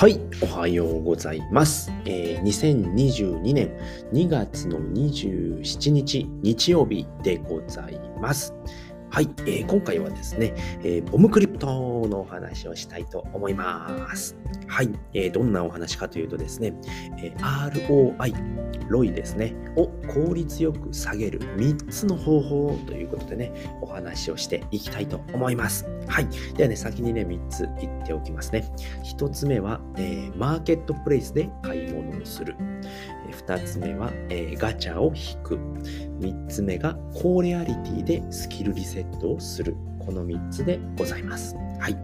はい、おはようございます。えー、2022年2月の27日日曜日でございます。はい、えー、今回はですね、えー、ボムクリプトのお話をしたいと思います。はい、えー、どんなお話かというとですね、え ROI、ロイですね、を効率よく下げる3つの方法ということでね、お話をしていきたいと思います。はい、ではね、先にね、3つ言っておきますね。1つ目は、えマーケットプレイスで買い物をする。2つ目は、えー、ガチャを引く。3つ目がコーレアリティでスキルリセットをする。この3つでございます。はい。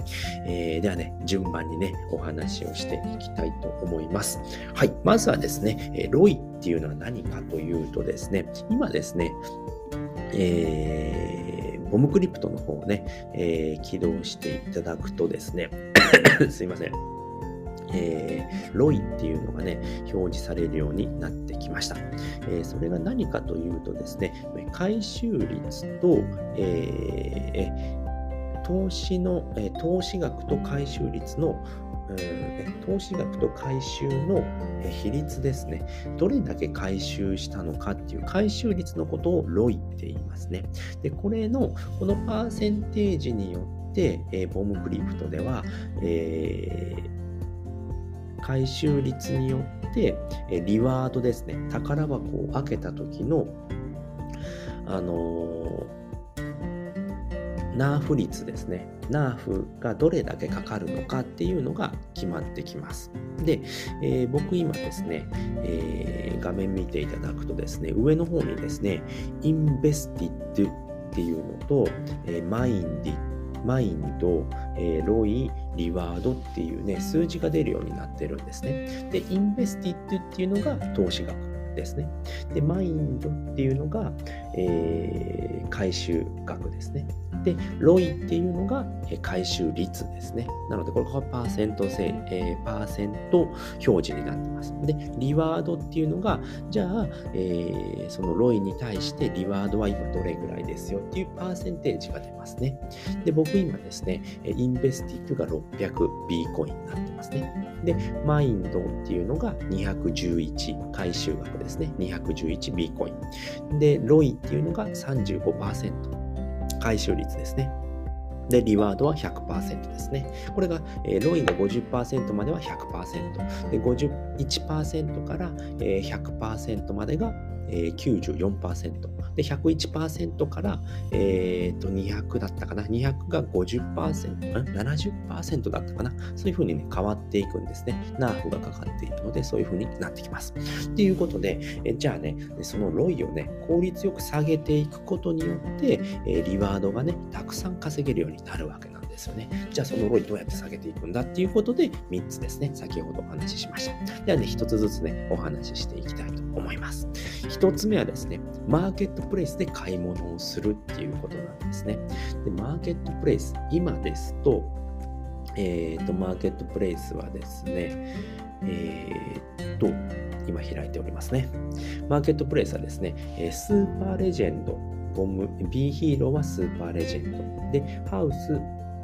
えー、ではね、順番にね、お話をしていきたいと思います。はい。まずはですね、えロイっていうのは何かというとですね、今ですね、えー、ボムクリプトの方をね、えー、起動していただくとですね、すいません。えー、ロイっていうのがね、表示されるようになってきました。えー、それが何かというとですね、回収率と、えー、投資の、え投資額と回収率の投資額と回収の比率ですね。どれだけ回収したのかっていう回収率のことをロイって言いますね。で、これの、このパーセンテージによって、えボムクリプトでは、えー回収率によって、えリワードですね、宝箱を開けた時の、あのー、ナーフ率ですね。ナーフがどれだけかかるのかっていうのが決まってきます。で、えー、僕今ですね、えー、画面見ていただくとですね、上の方にですね、 Invested っていうのと、えー、 Mined Mined、えー、 ROI、Reward っていうね、数字が出るようになってるんですね。で、 Invested っていうのが投資額ですね。で、 Mined っていうのが、えー、回収額ですね。で、 ROI っていうのがえ回収率ですね。なので、これがパーセント制、えー、パーセント表示になってます。で、リワードっていうのが、じゃあ、えー、そのロイに対してリワードは今どれぐらいですよっていうパーセンテージが出ますね。で、僕今ですね、インベスティックが 600B コインになってますね。で、マインドっていうのが211回収額ですね。211B コイン。で、ロイっていうのが35%。回収率ですね。で、リワードは100%ですね。これが、えー、ロイが50%までは100%。で、51%から、えー、100%までが、えー、94%。で、101%から、えー、と200だったかな。200が50%、70%だったかな。そういうふうにね、変わっていくんですね。ナーフがかかっているので、そういうふうになってきます。ということで、えじゃあね、そのロイをね、効率よく下げていくことによって、えリワードがね、たくさん稼げるようになるわけなんですですよね。じゃあそのロイどうやって下げていくんだっていうことで3つですね、先ほどお話ししました。ではね、1つずつね、お話ししていきたいと思います。1つ目はですね、マーケットプレイスで買い物をするっていうことなんですね。で、マーケットプレイス、今ですと、えっ、と、マーケットプレイスはですね、えっ、と、今開いておりますね。マーケットプレイスはですね、スーパーレジェンド、ボム、B ヒーローはスーパーレジェンド。で、ハウス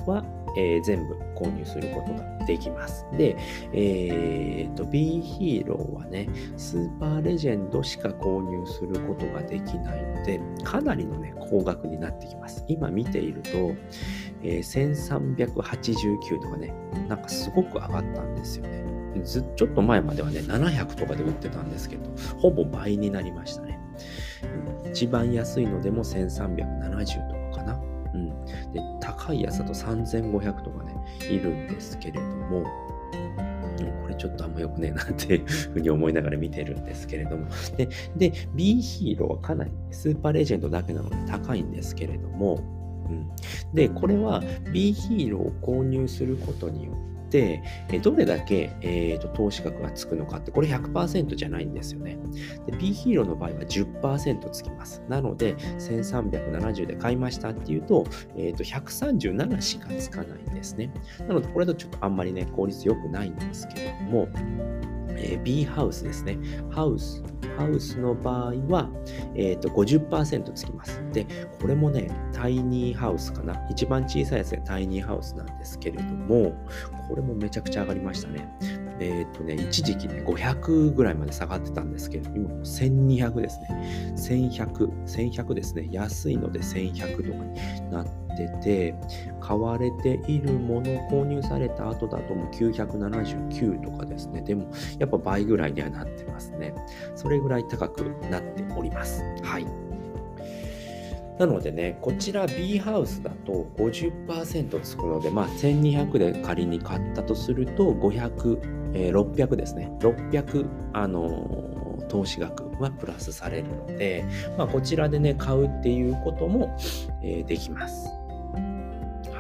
はえー、全部購入することができます。で、えー、と、B ヒーローはね、スーパーレジェンドしか購入することができないので、かなりのね、高額になってきます。今見ていると、えー、1389とかね、なんかすごく上がったんですよね。ずちょっと前まではね、700とかで売ってたんですけど、ほぼ倍になりましたね。一番安いのでも1370とか。うん。で、高いやつだと3500とかね、いるんですけれども、うん、これちょっとあんま良くねえなってい うふうに思いながら見てるんですけれども。で、で B ヒーローはかなりスーパーレジェンドだけなので高いんですけれども、うん、で、これは B ヒーローを購入することによって、どれだけ、えーと、投資額がつくのかって、これ100%じゃないんですよね。で、B ヒーローの場合は10%つきます。なので、1370で買いましたっていうと、えっ、ー、と、137しかつかないんですね。なので、これだとちょっとあんまりね、効率良くないんですけれども、えー、B ハウスですね。ハウス。ハウスの場合は、えーと、50%つきます。で、これもね、タイニーハウスかな。一番小さいやつがタイニーハウスなんですけれども、これもめちゃくちゃ上がりましたね。えっ、とね、一時期ね、500ぐらいまで下がってたんですけど、今もう1200ですね。1100、1100ですね。安いので1100とかになってて、買われているもの、購入された後だともう979とかですね。でも、やっぱ倍ぐらいにはなってますね。それぐらい高くなっております。はい。なのでね、こちら B ハウスだと50%つくので、まあ、1200で仮に買ったとすると、500、えー、600ですね。600、あのー、投資額はプラスされるので、まあ、こちらでね、買うっていうことも、えー、できます。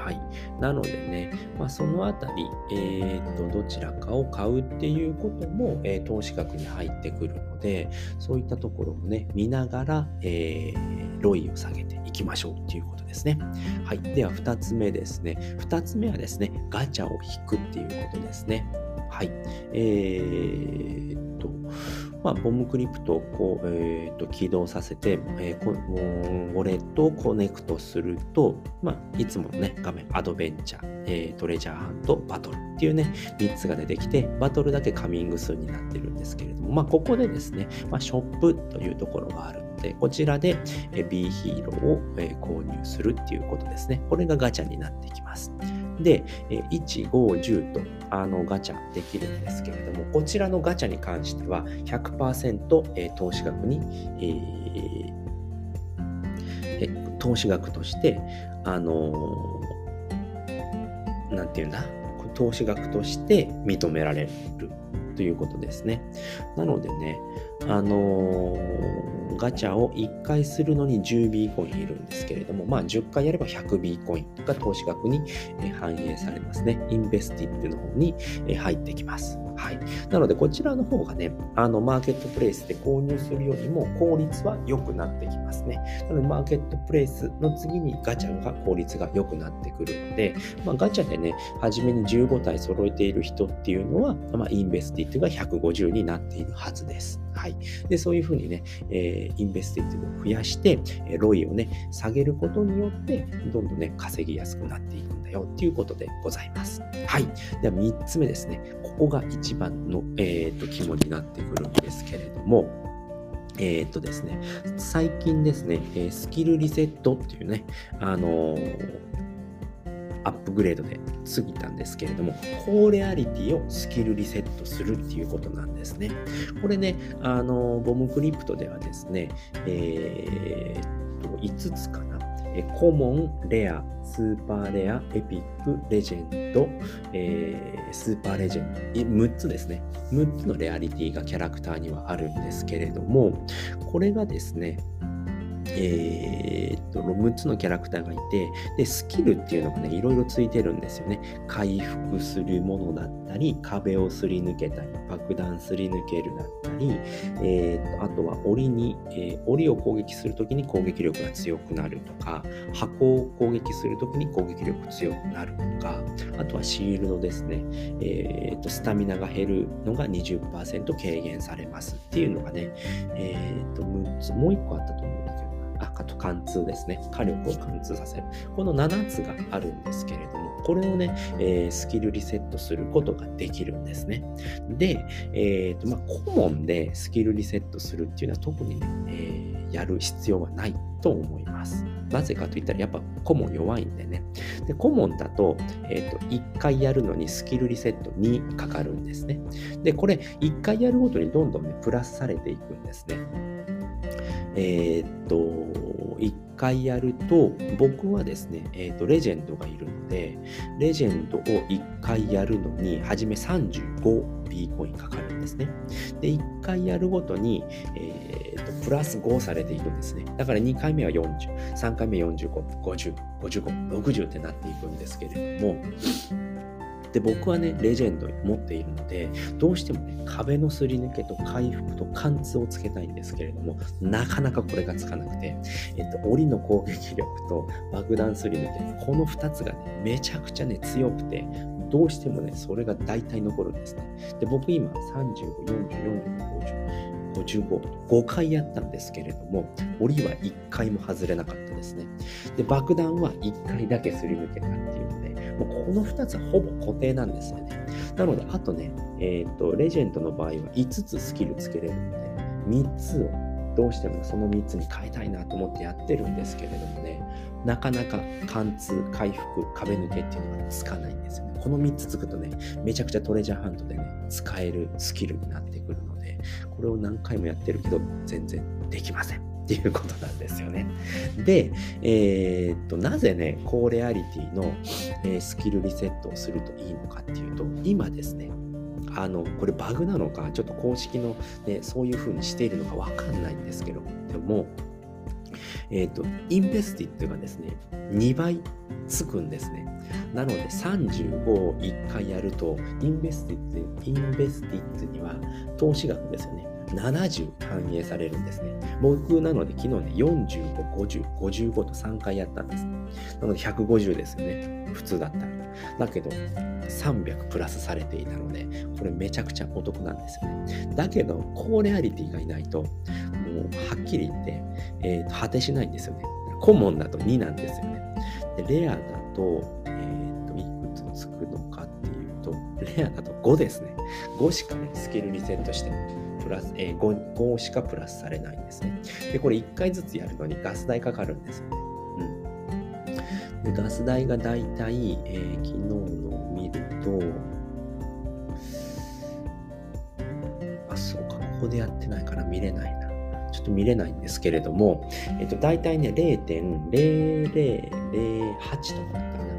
はい。なのでね、まあ、そのあたり、えー、と、どちらかを買うっていうことも、えー、投資額に入ってくるので、そういったところをね、見ながら、えー、ロイを下げていきましょうっていうことですね。はい。では、2つ目ですね。2つ目はですね、ガチャを引くっていうことですね。はい。えー、っと、まあ、ボムクリプトをこう、えー、と起動させて、えー、ウォレットをコネクトすると、まあ、いつものね、画面、アドベンチャー、えー、トレジャーハント、バトルっていうね、3つが出てきて、バトルだけカミング数になってるんですけれども、まあ、ここでですね、まあ、ショップというところがあるので、こちらで B ヒーローを購入するっていうことですね。これがガチャになってきます。で、1、5、10とあのガチャできるんですけれども、こちらのガチャに関しては100%、投資額に、えー、投資額として、あのー、なんていうんだ、投資額として認められるということですね。なのでね、あのー、ガチャを1回するのに 10B コインいるんですけれども、まあ10回やれば 100B コインが投資額に反映されますね。インベスティックの方に入ってきます。なので、こちらの方がね、あの、マーケットプレイスで購入するよりも効率は良くなってきますね。なので、マーケットプレイスの次にガチャが効率が良くなってくるので、まあ、ガチャでね、初めに15体揃えている人っていうのは、まあ、インベスティックが150になっているはずです。はい。で、そういうふうにね、えー、インベスティックを増やして、ロイをね、下げることによって、どんどんね、稼ぎやすくなっていくよっていうことでございます。はい。では、3つ目ですね。ここが一番の、えーと、肝になってくるんですけれども、えっ、ー、とですね、最近ですね、えスキルリセットっていうね、あのー、アップグレードで過ぎたんですけれども、高レアリティをスキルリセットするっていうことなんですね。これね、あの、ボムクリプトではですね、えー、と、5つかな。コモン、レア、スーパーレア、エピック、レジェンド、えー、スーパーレジェンド、6つですね。6つのレアリティがキャラクターにはあるんですけれども、これがですね、えー、っと、6つのキャラクターがいて、で、スキルっていうのがね、いろいろついてるんですよね。回復するものだったり、壁をすり抜けたり、爆弾すり抜けるだったり、えー、っと、あとは檻に、えー、檻を攻撃するときに攻撃力が強くなるとか、箱を攻撃するときに攻撃力強くなるとか、あとはシールドですね。え、っと、スタミナが減るのが20%軽減されますっていうのがね、え、っと、6つ、もう1個あったと思うあと貫通ですね。火力を貫通させる。この7つがあるんですけれども、これをね、えー、スキルリセットすることができるんですね。で、えーとまあ、顧問でスキルリセットするっていうのは特にね、えー、やる必要はないと思います。なぜかといったら、やっぱ顧問弱いんでね。で、顧問だと、えっ、ー、と、1回やるのにスキルリセット2かかるんですね。で、これ、1回やるごとにどんどんね、プラスされていくんですね。えー、っと、1回やると、僕はですね、えー、っと、レジェンドがいるので、レジェンドを1回やるのに、はじめ 35B コインかかるんですね。で、1回やるごとに、えー、っと、プラス5されていくんですね。だから2回目は40、3回目45、50、55、60ってなっていくんですけれども、で、僕はね、レジェンドに持っているので、どうしてもね、壁のすり抜けと回復と貫通をつけたいんですけれども、なかなかこれがつかなくて、えっと、檻の攻撃力と爆弾すり抜け、この2つがね、めちゃくちゃね、強くて、どうしてもね、それが大体残るんですね。で、僕今、35、40、40、50。55、5回やったんですけれども、檻は1回も外れなかったですね。で、爆弾は1回だけすり抜けたっていう、もうこの2つはほぼ固定なんですよね。なので、あとね、えっ、と、レジェンドの場合は5つスキルつけれるので、3つをどうしてもその3つに変えたいなと思ってやってるんですけれどもね、なかなか貫通、回復、壁抜けっていうのがつかないんですよね。この3つつくとね、めちゃくちゃトレジャーハントでね、使えるスキルになってくるので、これを何回もやってるけど、全然できません。っていうことなんですよね。で、えー、っと、なぜね、高レアリティの、え、スキルリセットをするといいのかっていうと、今ですね、あの、これバグなのか、ちょっと公式の、ね、そういう風にしているのかわかんないんですけど、でも、えっ、ー、と、 Invested がですね、2倍つくんですね。なので35を1回やると、 Invested、Invested には投資額ですよね。70反映されるんですね。僕なので昨日ね、45、50、55と3回やったんです。なので150ですよね。普通だったら。だけど、300プラスされていたので、これめちゃくちゃお得なんですよね。だけど、高レアリティがいないと、もうはっきり言って、えー、と果てしないんですよね。コモンだと2なんですよね。で、レアだと、えー、と、いくつつくのかっていうと、レアだと5ですね。5しかね、スキルリセットして、プラス、えー、5, 5しかプラスされないんですね。で、これ1回ずつやるのにガス代かかるんですよね。で、ガス代がだいたい、え、昨日のを見ると、あ、そうか、ここでやってないから見れないな。ちょっと見れないんですけれども、えっと、大体ね、0.0008とかだったかな。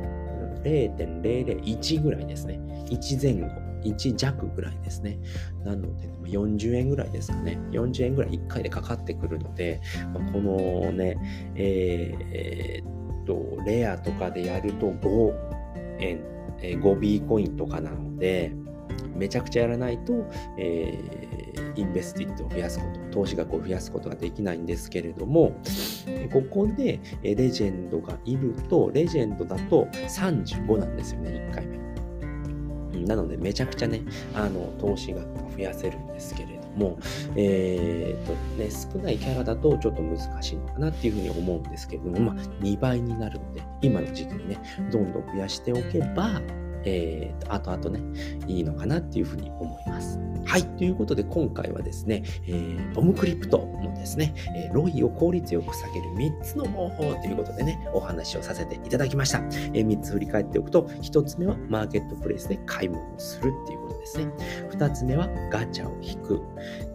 0.001ぐらいですね。1前後、1弱ぐらいですね。なので、40円ぐらいですかね。40円ぐらい1回でかかってくるので、まあ、このね、えー、っと、レアとかでやると5円、えー、5B コインとかなので、めちゃくちゃやらないと、えー、 Invested を増やすこと、投資額を増やすことができないんですけれども、ここでレジェンドがいると、レジェンドだと35なんですよね、1回目。なので、めちゃくちゃね、あの、投資額が増やせるんですけれども、えー、とね、少ないキャラだとちょっと難しいのかなっていうふうに思うんですけれども、まあ、2倍になるので、今の時期にね、どんどん増やしておけば、えー、と後々ね、いいのかなっていうふうに思います。はい。ということで、今回はですね、えー、ボムクリプトのですね、えー、ロイを効率よく下げる3つの方法ということでね、お話をさせていただきました。えー、3つ振り返っておくと、1つ目はマーケットプレイスで買い物をするっていうことですね。2つ目はガチャを引く。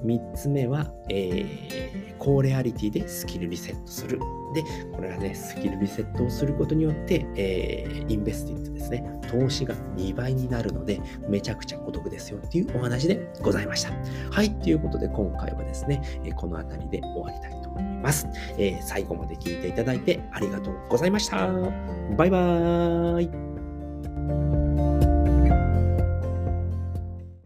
3つ目は、えー、高レアリティでスキルリセットする。で、これはね、スキルリセットをすることによって、えー、インベスティットですね、投資が2倍になるので、めちゃくちゃお得ですよっていうお話でございました。はい、ということで今回はですね、えこの辺りで終わりたいと思います、えー、最後まで聞いていただいてありがとうございました。バイバーイ。